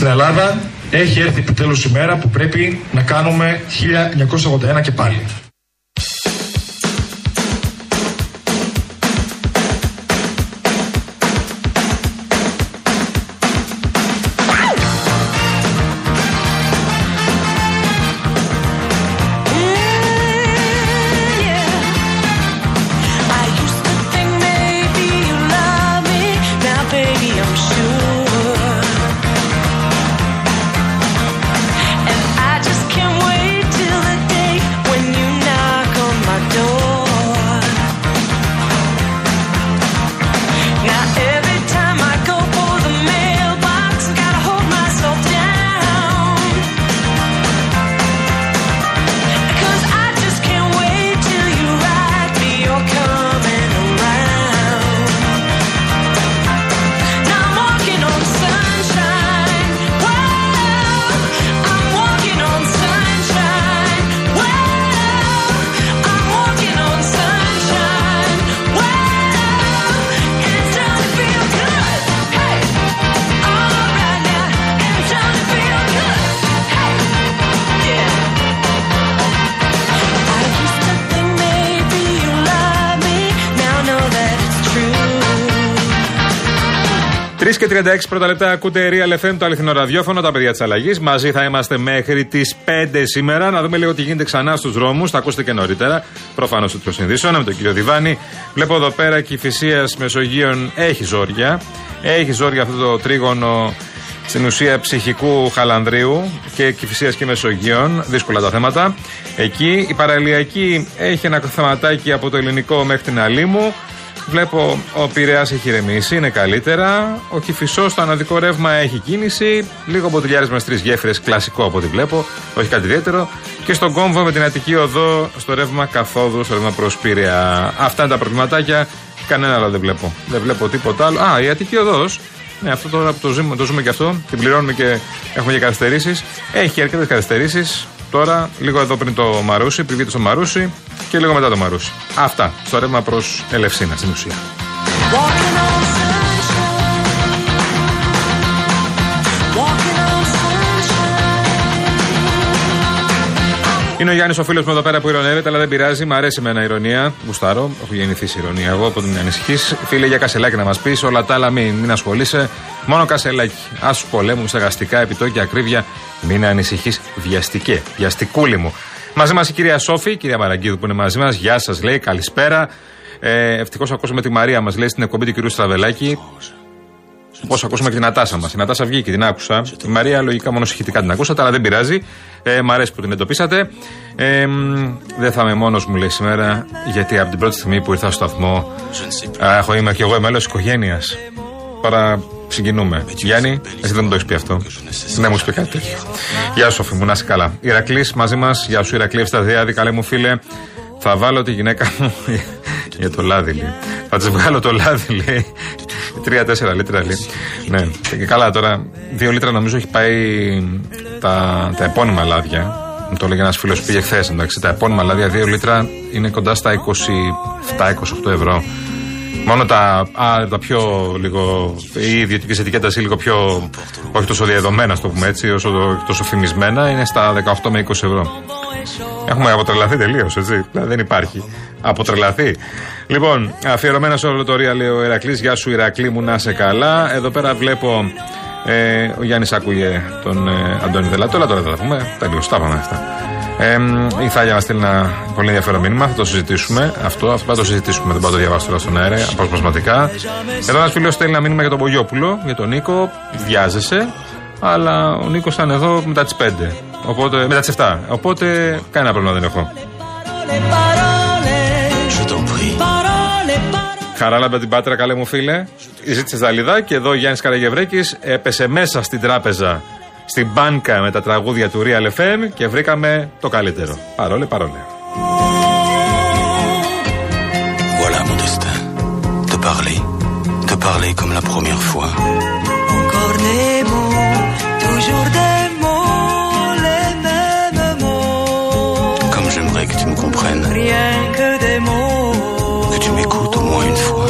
Στην Ελλάδα έχει έρθει επιτέλους η μέρα που πρέπει να κάνουμε 1981 και πάλι. 3 και 36 πρώτα λεπτά ακούτε Real FM, το αληθινό ραδιόφωνο, τα παιδιά της αλλαγής. Μαζί θα είμαστε μέχρι τις 5 σήμερα. Να δούμε λίγο τι γίνεται ξανά στους δρόμους. Τα ακούσετε και νωρίτερα. Προφανώς του συνδύσεων με τον κύριο Διβάνη. Βλέπω εδώ πέρα και η Φυσία Μεσογείων έχει ζόρια. Έχει ζόρια αυτό το τρίγωνο στην ουσία ψυχικού χαλανδρίου και κυφυσίας και Μεσογείων. Δύσκολα τα θέματα. Εκεί η παραλιακή έχει ένα θεματάκι από το ελληνικό μέχρι την Αλήμου. Βλέπω ο Πειραιάς έχει ηρεμήσει, είναι καλύτερα. Ο Κυφισό στο αναδικό ρεύμα έχει κίνηση. Λίγο μποτιλιάρισμα με τρει γέφυρες, κλασικό από ό,τι βλέπω. Όχι κάτι ιδιαίτερο. Και στον κόμβο με την Αττική Οδό στο ρεύμα καθόδου, στο ρεύμα προς Πειραιά. Αυτά είναι τα προβληματάκια. Κανένα άλλο δεν βλέπω. Δεν βλέπω τίποτα άλλο. Α, η Αττική Οδός. Ναι, αυτό τώρα που το ζούμε, το ζούμε και αυτό. Την πληρώνουμε και έχουμε και καθυστερήσεις. Έχει αρκετές καθυστερήσεις. Τώρα, λίγο εδώ πριν το Μαρούσι, πριν βγείτε στο Μαρούσι και λίγο μετά το Μαρούσι. Αυτά. Στο ρεύμα προς Ελευσίνα στην ουσία. Είναι ο Γιάννης ο φίλος μου εδώ πέρα που ηρωνεύεται, αλλά δεν πειράζει. Μ' αρέσει με ένα ηρωνία. Γουστάρω. Έχω γεννηθεί σε ηρωνία. Εγώ από την ανησυχείς. Φίλε για κασελάκι να μας πεις. Όλα τα άλλα μην, μην ασχολείσαι. Μόνο κασελάκι. Άσου πολέμου, στεγαστικά, επιτόκια, ακρίβεια. Μην ανησυχείς. Βιαστικέ. Βιαστικούλη μου. Μαζί μας η κυρία Σόφη, η κυρία Μαραγκίδου που είναι μαζί μας. Γεια σας, λέει. Καλησπέρα. Ε, Ευτυχώς ακούσαμε τη Μαρία μας, λέει στην εκπομπή του κυρίου Στραβελάκη. Πώς ακούσαμε και την Ατάσα μας. Η Νατάσα βγήκε, την άκουσα. Η Μαρία λογικά μόνο συχητικά την ακούσατε, αλλά δεν πειράζει. Ε, μ' αρέσει που την εντοπίσατε. Ε, δεν θα είμαι μόνος μου, λέει σήμερα, γιατί από την πρώτη στιγμή που ήρθα στο σταθμό, έχω, είμαι και εγώ μέλος της οικογένειας. Παρά συγκινούμε. Γιάννη, εσύ δεν μου το έχεις πει αυτό. Δεν μου έχεις πει κάτι τέτοιο. Γεια σου, Σοφή μου, να είσαι καλά. Ηρακλής μαζί μας. Γεια σου, Ηρακλή Ευσταδιάδη, καλέ μου φίλε. Θα βάλω τη γυναίκα μου για το λάδι, λέει. Θα της βγάλω το λάδι, λέει. Τρία-τέσσερα λίτρα, λέει. Ναι. Και καλά τώρα, δύο λίτρα νομίζω έχει πάει τα, τα επώνυμα λάδια. Μου το έλεγε ένας φίλος που πήγε χθες. Εντάξει, τα επώνυμα λάδια, δύο λίτρα είναι κοντά στα 27-28 ευρώ. Μόνο τα, α, τα πιο λίγο. οι ιδιωτικέ ετικέτε λίγο πιο. όχι τόσο διαδομένα, το πούμε έτσι, όσο το, τόσο φημισμένα, είναι στα 18 με 20 ευρώ. Έχουμε αποτρελαθεί τελείως, έτσι. Δηλαδή δεν υπάρχει. Αποτρελαθεί. Λοιπόν, αφιερωμένα σε όλο το ρία λέει ο Ηρακλής. Γεια σου, Ηρακλή μου, να σε καλά. Εδώ πέρα βλέπω. Ε, ο Γιάννης άκουγε τον ε, Αντώνη Δελατόλα. Τώρα θα τα πούμε. Τα τα πάμε αυτά. Ε, η Θάλια μας στείλει ένα πολύ ενδιαφέρον μήνυμα. Θα το συζητήσουμε. Αυτό, αυτό θα το συζητήσουμε. Δεν πάω το διαβάσω τώρα στον αέρα. Αποσπασματικά. Εδώ ένας φίλος στέλνει ένα μήνυμα για τον Πογιόπουλο, για τον Νίκο. Βιάζεσαι. Αλλά ο Νίκος ήταν εδώ μετά τις 5. Οπότε, μετά τις 7. Οπότε κανένα πρόβλημα δεν έχω. Χαράλαμπα την Πάτρα, καλέ μου φίλε. Ζήτησες Δαλίδα και εδώ ο Γιάννης Καραγευρέκης έπεσε μέσα στην τράπεζα, στην μπάνκα με τα τραγούδια του Real FM και βρήκαμε το καλύτερο. Παρόλε, παρόλε. Voilà mon destin. Te parler, te parler comme la première fois. Encore des mots, toujours des mots, les mêmes mots. Comme j'aimerais que tu me comprennes. Rien que des mots. Que tu m'écoutes au moins une fois.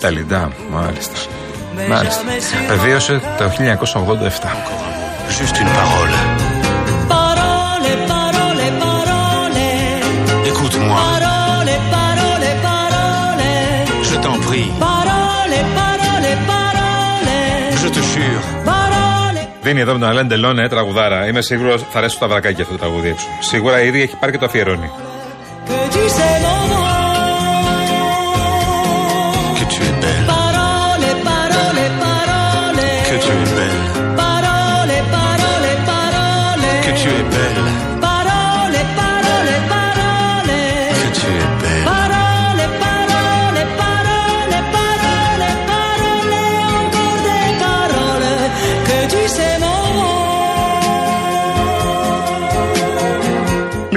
Τελειντά, μάλιστα. Μάλιστα. Απεβίωσε το 1987. Σωτή μια παρόλα. Παρόλε, παρόλε, παρόλε. Εκούτε μου. Παρόλε, παρόλε. Je t'en prie. Παρόλε, παρόλε. Je te sure. Δίνει εδώ με τον Αλέν Τελώνε τραγουδάρα. Είμαι σίγουρος ότι θα αρέσει το ταβρακάκι αυτό το τραγουδί έξω. Σίγουρα ήδη έχει πάρει και το αφιερώνει.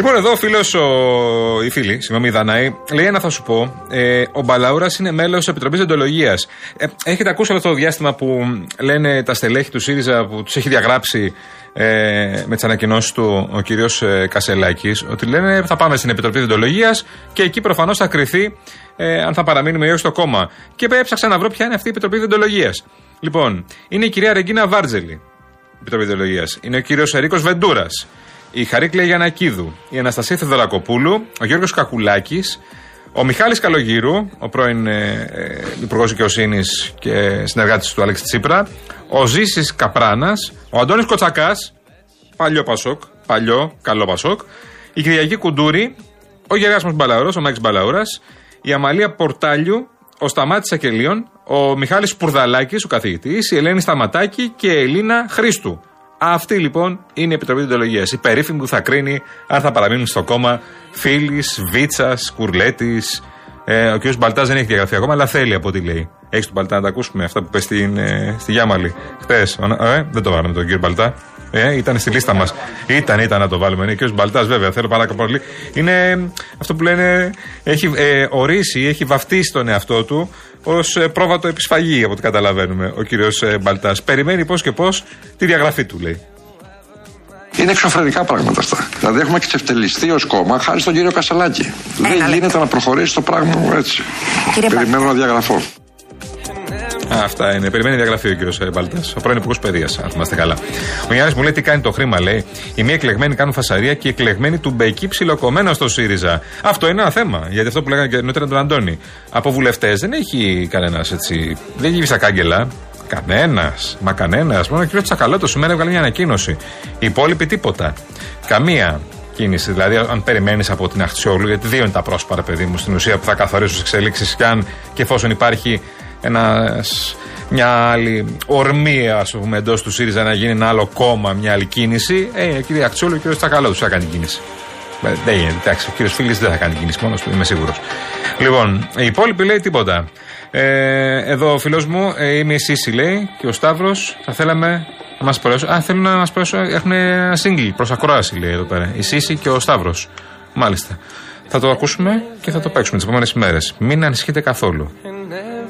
Λοιπόν, εδώ ο φίλος, η φίλη, συγγνώμη, η Δανάη, λέει ένα θα σου πω. Ε, ο Μπαλαούρας είναι μέλος τη Επιτροπής Εντολογία. Ε, έχετε ακούσει αυτό το διάστημα που λένε τα στελέχη του ΣΥΡΙΖΑ που τους έχει διαγράψει ε, με τις ανακοινώσεις του ο κύριος ε, Κασελάκης, ότι λένε θα πάμε στην Επιτροπή Εντολογία και εκεί προφανώς θα κρυθεί ε, αν θα παραμείνουμε ή όχι στο κόμμα. Και έψαξα να βρω ποια είναι αυτή η Επιτροπή Εντολογία. Λοιπόν, είναι η κυρία Ρεγκίνα Βάρτζελη, Επιτροπή Ιδεολογία. Είναι ο κύριος Ερίκος Βεντούρας, η Χαρίκλια Γιανακίδου, η Αναστασία Θεοδωρακοπούλου, ο Γιώργος Κακουλάκης, ο Μιχάλης Καλογύρου, ο πρώην ε, ε, Υπουργός Δικαιοσύνης και συνεργάτης του Αλέξη Τσίπρα, ο Ζήσης Καπράνας, ο Αντώνης Κοτσακάς, παλιό Πασόκ, παλιό, καλό Πασόκ, η Κυριακή Κουντούρη, ο Γεράσμος Μπαλαουρός, ο Μάκης Μπαλαούρα, η Αμαλία Πορτάλιου, ο Σταμάτης Ακελίων, ο Μιχάλης Σπουρδαλάκης, ο καθηγητής, η Ελένη Σταματάκη και η Ελίνα Χρήστου. Αυτή λοιπόν είναι η Επιτροπή Διοντολογίας. Η περίφημη που θα κρίνει αν θα παραμείνουν στο κόμμα Φίλης, Βίτσας, Κουρλέτης. Ε, ο κ. Μπαλτάς δεν έχει διαγραφεί ακόμα, αλλά θέλει από ό,τι λέει. Έχεις τον Μπαλτά να τα ακούσουμε αυτά που πες στην, ε, στη Γιάμαλη χτε. Ε, δεν το βάλαμε τον κ. Μπαλτά. Ε, ήταν στη λίστα μας. Ήταν, ήταν να το βάλουμε. Είναι και ο Μπαλτάς, βέβαια. Θέλω πάρα πολύ. Είναι αυτό που λένε. Έχει ε, ορίσει, έχει βαφτίσει τον εαυτό του ως ε, πρόβατο επισφαγή, από ό,τι καταλαβαίνουμε, ο κύριος ε, Μπαλτάς. Περιμένει πώς και πώς τη διαγραφή του, λέει. Είναι εξωφρενικά πράγματα αυτά. Δηλαδή έχουμε εξευτελιστεί ως κόμμα χάρη στον κύριο Κασελάκη. Δεν γίνεται να προχωρήσει το πράγμα έτσι. Κύριε Περιμένω να διαγραφώ. Α, αυτά είναι. Περιμένει διαγραφή ο κύριος Μπαλτάς, ο πρώην Υπουργός Παιδείας, αν θυμάστε καλά. Ο Γιάννη μου λέει τι κάνει το χρήμα, λέει. Οι μη εκλεγμένοι κάνουν φασαρία και οι εκλεγμένοι του Μπεκί ψιλοκομμένο στο ΣΥΡΙΖΑ. Αυτό είναι ένα θέμα. Γιατί αυτό που λέγανε και νωρίτερα τον Αντώνη. Από βουλευτές δεν έχει κανένας έτσι. Δεν έχει βγει κάγκελα. Κανένας. Μα κανένας. Μόνο ο κύριος Τσακαλώτος σήμερα έβγαλε μια ανακοίνωση. Οι υπόλοιποι τίποτα. Καμία κίνηση. Δηλαδή, αν περιμένεις από την Αχτσιόλου, γιατί δύο είναι τα πρόσωπα, παιδί μου, στην ουσία που θα καθορίσουν τις εξελίξεις και αν και εφόσον υπάρχει ένας, μια άλλη ορμή, ας πούμε, εντός του ΣΥΡΙΖΑ να γίνει ένα άλλο κόμμα, μια άλλη κίνηση, ε, κύριε Αχτσιόλου, ο κύριος Τσακαλώτο θα κάνει κίνηση. Ε, Δεν γίνεται, εντάξει, ο κύριος Φίλης δεν θα κάνει κίνηση μόνος του, είμαι σίγουρος. Λοιπόν, οι υπόλοιποι λέει τίποτα. Ε, εδώ ο φίλος μου, ε, είμαι η Σύση λέει και ο Σταύρος θα θέλαμε να μας προέσουν. Α, θέλουν να μας προέσουν. Έχουν ένα single προς ακρόαση λέει εδώ πέρα. Η Σύση και ο Σταύρος. Μάλιστα. Θα το ακούσουμε και θα το παίξουμε τις επόμενες ημέρε. Μην ανησυχείτε καθόλου.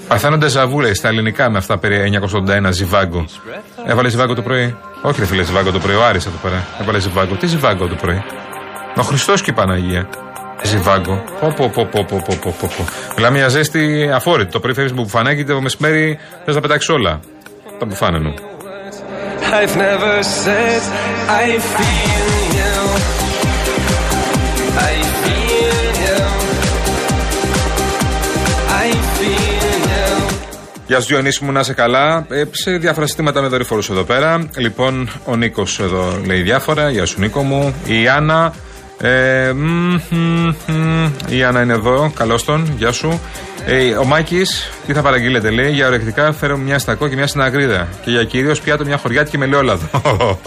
Παθαίνοντα ζαβούλε στα ελληνικά με αυτά περί 981 ζιβάγκο. Έβαλε ζιβάγκο το πρωί. Όχι, ρε φίλε, ζιβάγκο το πρωί. Ο Άρης εδώ πέρα. Έβαλε ζιβάγκο. Τι ζιβάγκο το πρωί; Ο Χριστός και η Παναγία. Ζιβάγκο. Πω, πω, πω, πω, Μιλάμε για ζέστη αφόρητη. Το πρωί φεύγεις που μπουφανάκι το μεσημέρι θες να πετάξεις όλα. Τα μπουφάνενο. I've never Γεια σου Διονύση μου, να είσαι καλά. Ε, σε διάφορα συστήματα με δορυφόρους εδώ πέρα. Λοιπόν, ο Νίκος εδώ λέει διάφορα. Γεια σου Νίκο μου. Η Άννα Ε, μ, μ, μ, η Άννα είναι εδώ. Καλώς τον. Γεια σου. Ε, ο Μάκης, τι θα παραγγείλετε, λέει. Για ορεκτικά φέρω μια στακό και μια συναγρίδα. Και για κυρίως πιάτο μια χωριάτικη με ελαιόλαδο.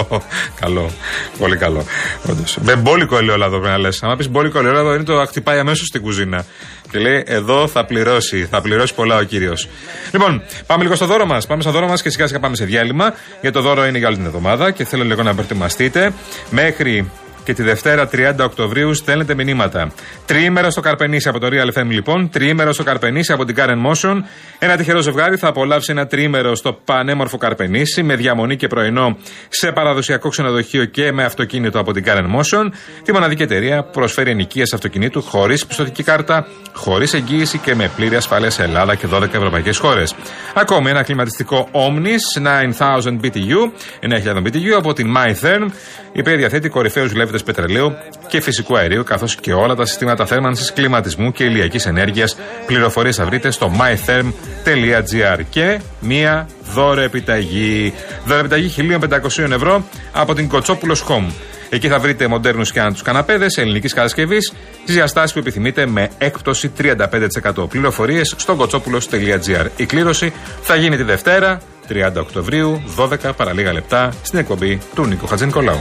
καλό. Πολύ καλό. Όντως. Με μπόλικο ελαιόλαδο πρέπει να λες. Αν πεις μπόλικο ελαιόλαδο είναι το χτυπάει αμέσως στην κουζίνα. Και λέει, εδώ θα πληρώσει. Θα πληρώσει πολλά ο κύριος. Λοιπόν, πάμε λίγο στο δώρο μας. Πάμε στο δώρο μας και σιγά σιγά πάμε σε διάλειμμα. Γιατί το δώρο είναι για όλη την εβδομάδα και θέλω λίγο να προετοιμαστείτε. Μέχρι και τη Δευτέρα 30 Οκτωβρίου στέλνετε μηνύματα. Τριήμερο στο Καρπενήσι από το Real FM λοιπόν, τριήμερο στο Καρπενήσι από την Karen Motion. Ένα τυχερό ζευγάρι θα απολαύσει ένα τριήμερο στο πανέμορφο Καρπενήσι με διαμονή και πρωινό σε παραδοσιακό ξενοδοχείο και με αυτοκίνητο από την Karen Motion. Τη μοναδική εταιρεία που προσφέρει ενοικίε αυτοκινήτου χωρίς πιστοτική κάρτα, χωρίς εγγύηση και με πλήρη ασφαλεία σε Ελλάδα και 12 ευρωπαϊκές χώρες. Ακόμη ένα κλιματιστικό Omnis 9000 BTU, 9000 BTU από την MyTherm, η οποία διαθέτει κορυφαίους λέβητε πετρελαίου και φυσικού αερίου, καθώς και όλα τα συστήματα θέρμανσης, κλιματισμού και ηλιακής ενέργειας. Πληροφορίες θα βρείτε στο mytherm.gr και μία δώρο επιταγή. Δώρο επιταγή 1500 ευρώ από την Κοτσόπουλος Home. Εκεί θα βρείτε μοντέρνους και άνετους καναπέδες ελληνικής κατασκευής, τι διαστάσει που επιθυμείτε με έκπτωση 35%. Πληροφορίες στο κοτσόπουλο.gr. Η κλήρωση θα γίνει τη Δευτέρα, 30 Οκτωβρίου, 12 παραλίγα λεπτά, στην εκπομπή του Νίκο Χατζηνικολάου.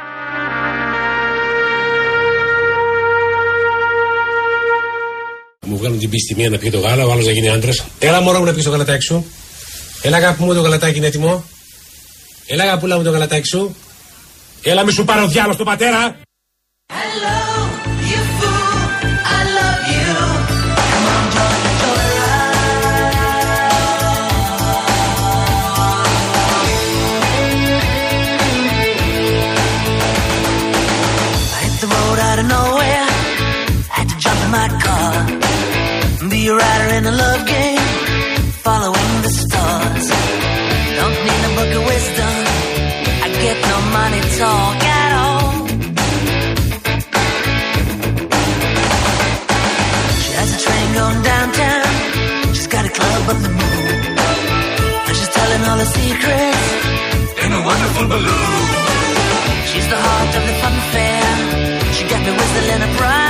Βγάλουν την πίστη μία να πιει το γάλα, ο άλλος να γίνει άντρας. Έλα μωρό μου να πιει το γαλατάκι σου. Έλα αγάπη μου το γαλατάκι είναι έτοιμο. Έλα αγαπούλα μου το γαλατάκι σου. Έλα μη σου πάρω διάλογο στον πατέρα. I hit Be a rider in a love game. Following the stars. Don't need a book of wisdom. I get no money talk at all. She has a train going downtown. She's got a club on the moon. And she's telling all her secrets in a wonderful balloon. She's the heart of the fun fair. She got me whistling a private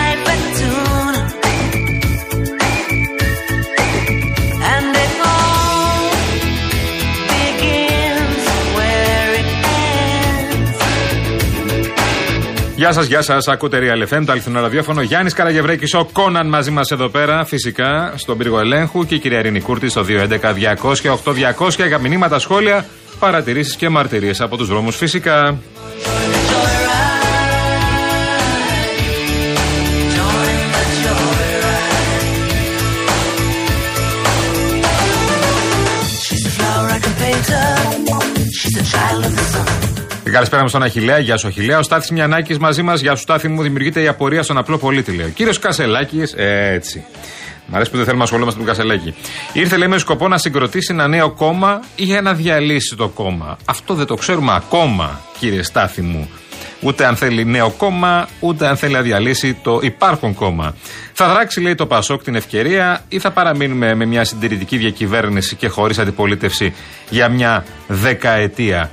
Γεια σας, γεια σας. Ακούτε Real FM, το αληθινό ραδιόφωνο. Γιάννης Καραγευρέκης, ο Κόναν μαζί μας εδώ πέρα, φυσικά, στον πύργο ελέγχου και η κυρία Ειρήνη Κούρτη στο 211-200-8200 για μηνύματα, σχόλια, παρατηρήσεις και μαρτυρίες από τους δρόμους, φυσικά. She's a flower I can paint her. She's a child of the sun. Καλησπέρα μου στον Αχηλέα. Γεια σου, Αχηλέα. Ο Στάθης Μιανάκης μαζί μας. Γεια σου, Στάθη μου. Δημιουργείται η απορία στον απλό πολίτη, λέει. Κύριος Κασελάκης, έτσι. Μ' αρέσει που δεν θέλουμε να ασχολούμαστε με τον Κασελάκη. Ήρθε, λέει, με σκοπό να συγκροτήσει ένα νέο κόμμα ή για να διαλύσει το κόμμα. Αυτό δεν το ξέρουμε ακόμα, κύριε Στάθη μου. Ούτε αν θέλει νέο κόμμα, ούτε αν θέλει να διαλύσει το υπάρχον κόμμα. Θα δράξει, λέει, το Πασόκ την ευκαιρία ή θα παραμείνουμε με μια συντηρητική διακυβέρνηση και χωρίς αντιπολίτευση για μια δεκαετία.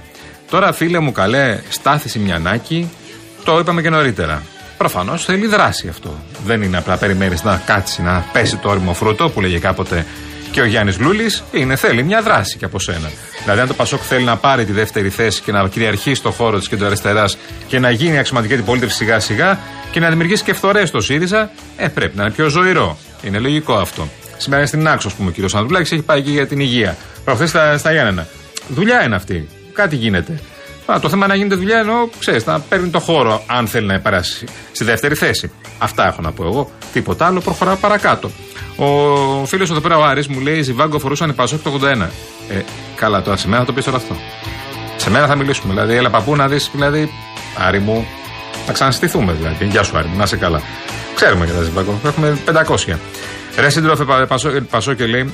Τώρα, φίλε μου, καλέ, στάθη Σιμιανάκη, το είπαμε και νωρίτερα. Προφανώς θέλει δράση αυτό. Δεν είναι απλά περιμένεις να κάτσει να πέσει το όριμο φρούτο που λέγε κάποτε και ο Γιάννης Λούλης. Είναι θέλει μια δράση και από σένα. Δηλαδή, αν το Πασόκ θέλει να πάρει τη δεύτερη θέση και να κυριαρχεί στο χώρο της κεντροαριστεράς και να γίνει αξιωματική αντιπολίτευση σιγά σιγά και να δημιουργήσει και φθορές στο ΣΥΡΙΖΑ, ε, πρέπει να είναι πιο ζωηρό. Είναι λογικό αυτό. Σήμερα είναι στην Άξο, ας πούμε, ο κ. Ανδρουλάκης έχει πάει εκεί για την υγεία. Προχθές στα, στα Γιάννενα. Δουλειά είναι αυτή. Κάτι γίνεται. Α, το θέμα είναι να γίνεται δουλειά ενώ ξέρεις, να παίρνει το χώρο αν θέλει να περάσει στη δεύτερη θέση. Αυτά έχω να πω εγώ. Τίποτα άλλο, προχωράω παρακάτω. Ο φίλος εδώ πέρα, ο Άρης, μου λέει: Ζιβάγκο φορούσαν οι Πασόκ το 81. Ε, καλά, τώρα σε μένα θα το πεις όλο αυτό. Σε μένα θα μιλήσουμε. Δηλαδή, έλα παππού να δεις, δηλαδή, Άρη μου, να ξαναστηθούμε δηλαδή. Γεια σου, Άρη μου, να είσαι καλά. Ξέρουμε για τα Ζιβάγκο, έχουμε 500. Ρε σύντροφε Πα- Πασό, Πασό και λέει,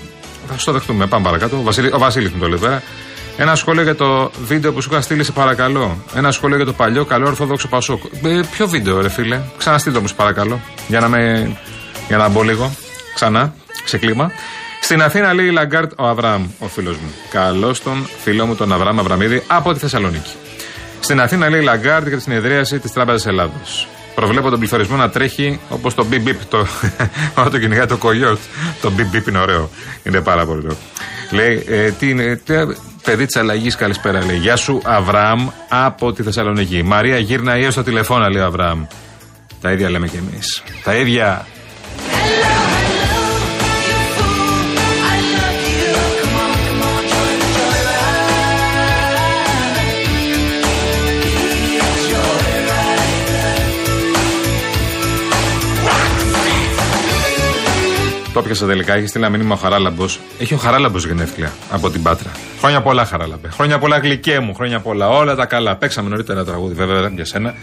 θα στο δεχτούμε, πάμε παρακάτω. Ο, Βασίλη, ο Βασίλης μου το λέει πέρα. Ένα σχόλιο για το βίντεο που σου είχα στείλει, σε παρακαλώ. Ένα σχόλιο για το παλιό καλό ορθόδοξο Πασόκ. Ε, ποιο βίντεο, ρε φίλε; Ξαναστείλτε μου, σε παρακαλώ. Για να, με, για να μπω λίγο. Ξανά, σε κλίμα. Στην Αθήνα λέει η Λαγκάρτ ο Αβραάμ, ο φίλος μου. Καλώς τον φίλο μου τον Αβραάμ Αβραμίδη από τη Θεσσαλονίκη. Στην Αθήνα λέει η Λαγκάρτ για τη συνεδρίαση της Τράπεζας Ελλάδος. Προβλέπω τον πληθωρισμό να τρέχει όπως το μπιπ μπιπ. Το, όταν το κυνηγάει το κογιότ. Το μπιπ μπιπ είναι ωραίο. Είναι πάρα πολύ ωραίο. Λέει, ε, τι είναι, τι, παιδί της αλλαγής, καλησπέρα. Λέει, Γεια σου, Αβραάμ από τη Θεσσαλονίκη. Μαρία γύρνα ή στο τηλεφώνα, λέει ο Αβραάμ. Τα ίδια λέμε κι εμείς. Τα ίδια. Το πιάσα τελικά. Έχει στείλει ένα μήνυμα ο Χαράλαμπος. Έχει ο Χαράλαμπος γενέθλια από την Πάτρα. Χρόνια πολλά, Χαράλαμπε. Χρόνια πολλά, γλυκέ μου. Χρόνια πολλά. Όλα τα καλά. Παίξαμε νωρίτερα ένα τραγούδι, βέβαια, για σένα.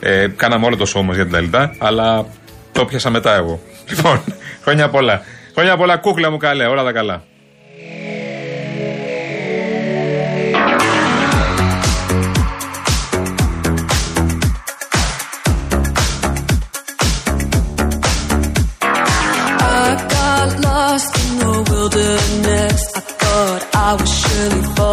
Ε, κάναμε όλο το σώμα για την Ταλιτά, αλλά το πιάσα μετά εγώ. Λοιπόν, χρόνια πολλά. Χρόνια πολλά, κούκλα μου καλέ. Όλα τα καλά.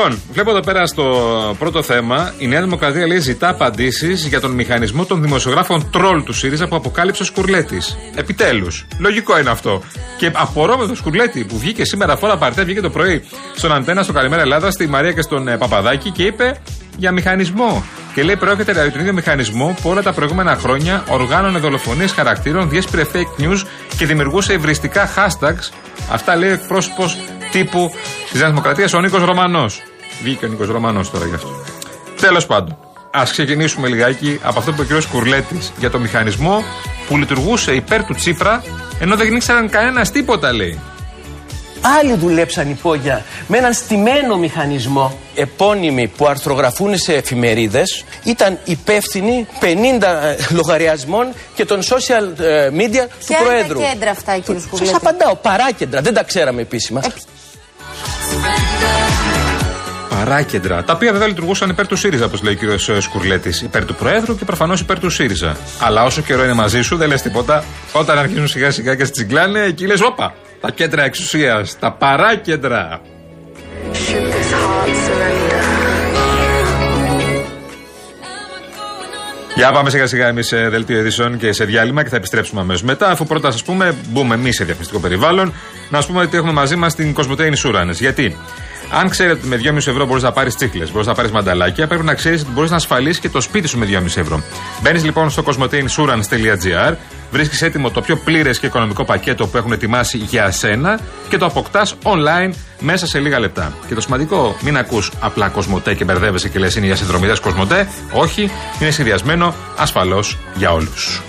Λοιπόν, βλέπω εδώ πέρα στο πρώτο θέμα, η Νέα Δημοκρατία λέει ζητά απαντήσεις για τον μηχανισμό των δημοσιογράφων τρόλ του ΣΥΡΙΖΑ που αποκάλυψε ο Σκουρλέτης. Επιτέλους. Λογικό είναι αυτό. Και απορώ με τον Σκουρλέτη που βγήκε σήμερα φορά παρτέ, βγήκε το πρωί στον Αντένα, στο Καλημέρα Ελλάδα, στη Μαρία και στον ε, Παπαδάκη και είπε για μηχανισμό. Και λέει πρόκειται για τον ίδιο μηχανισμό που όλα τα προηγούμενα χρόνια οργάνωνε δολοφονίες χαρακτήρων, διέσπηρε fake news και δημιουργούσε ευριστικά hashtags. Αυτά λέει εκπρόσωπος τύπου της Νέας Δημοκρατίας, ο Νίκος Ρωμανός. Βγήκε ο Νίκος Ρωμανός τώρα γι' αυτό. Τέλος πάντων, ας ξεκινήσουμε λιγάκι από αυτό που είπε ο κ. Κουρλέτης για το μηχανισμό που λειτουργούσε υπέρ του Τσίπρα ενώ δεν ήξεραν κανένας τίποτα, λέει. Άλλοι δουλέψαν υπόγεια με έναν στημένο μηχανισμό. Επώνυμοι που αρθρογραφούν σε εφημερίδες ήταν υπεύθυνοι 50 ε, λογαριασμών και των social ε, media του Ποια είναι Προέδρου. τα κέντρα αυτά, κύριε Σας Σκουρλέτη. απαντάω, παράκεντρα, δεν τα ξέραμε επίσημα. Παράκεντρα. Τα οποία βέβαια λειτουργούσαν υπέρ του ΣΥΡΙΖΑ, όπως λέει ο κ. Σκουρλέτης. Υπέρ του Προέδρου και προφανώς υπέρ του ΣΥΡΙΖΑ. Αλλά όσο καιρό είναι μαζί σου, δεν λες τίποτα. Όταν αρχίζουν σιγά σιγά και τσιγκλάνε, εκεί λες, όπα. Τα κέντρα εξουσίας. Τα παράκεντρα. Για πάμε σιγά σιγά εμείς σε δελτίο ειδήσεων και σε διάλειμμα και θα επιστρέψουμε αμέσως μετά. Αφού πρώτα σας πούμε, μπούμε εμείς σε διαφημιστικό περιβάλλον, να σας πούμε ότι έχουμε μαζί μας την Cosmote Insurance. Γιατί; Αν ξέρετε ότι με 2,5 ευρώ μπορείς να πάρεις τσίχλες, μπορείς να πάρεις μανταλάκια, πρέπει να ξέρεις ότι μπορείς να ασφαλίσεις και το σπίτι σου με 2,5 ευρώ. Μπαίνεις λοιπόν στο cosmoteinsurance.gr, βρίσκεις έτοιμο το πιο πλήρες και οικονομικό πακέτο που έχουν ετοιμάσει για σένα και το αποκτάς online μέσα σε λίγα λεπτά. Και το σημαντικό, μην ακούς απλά Κοσμοτέ και μπερδεύεσαι και λες είναι για συνδρομητές Κοσμοτέ. Όχι, είναι συνδυασμένο ασφαλώς για όλους.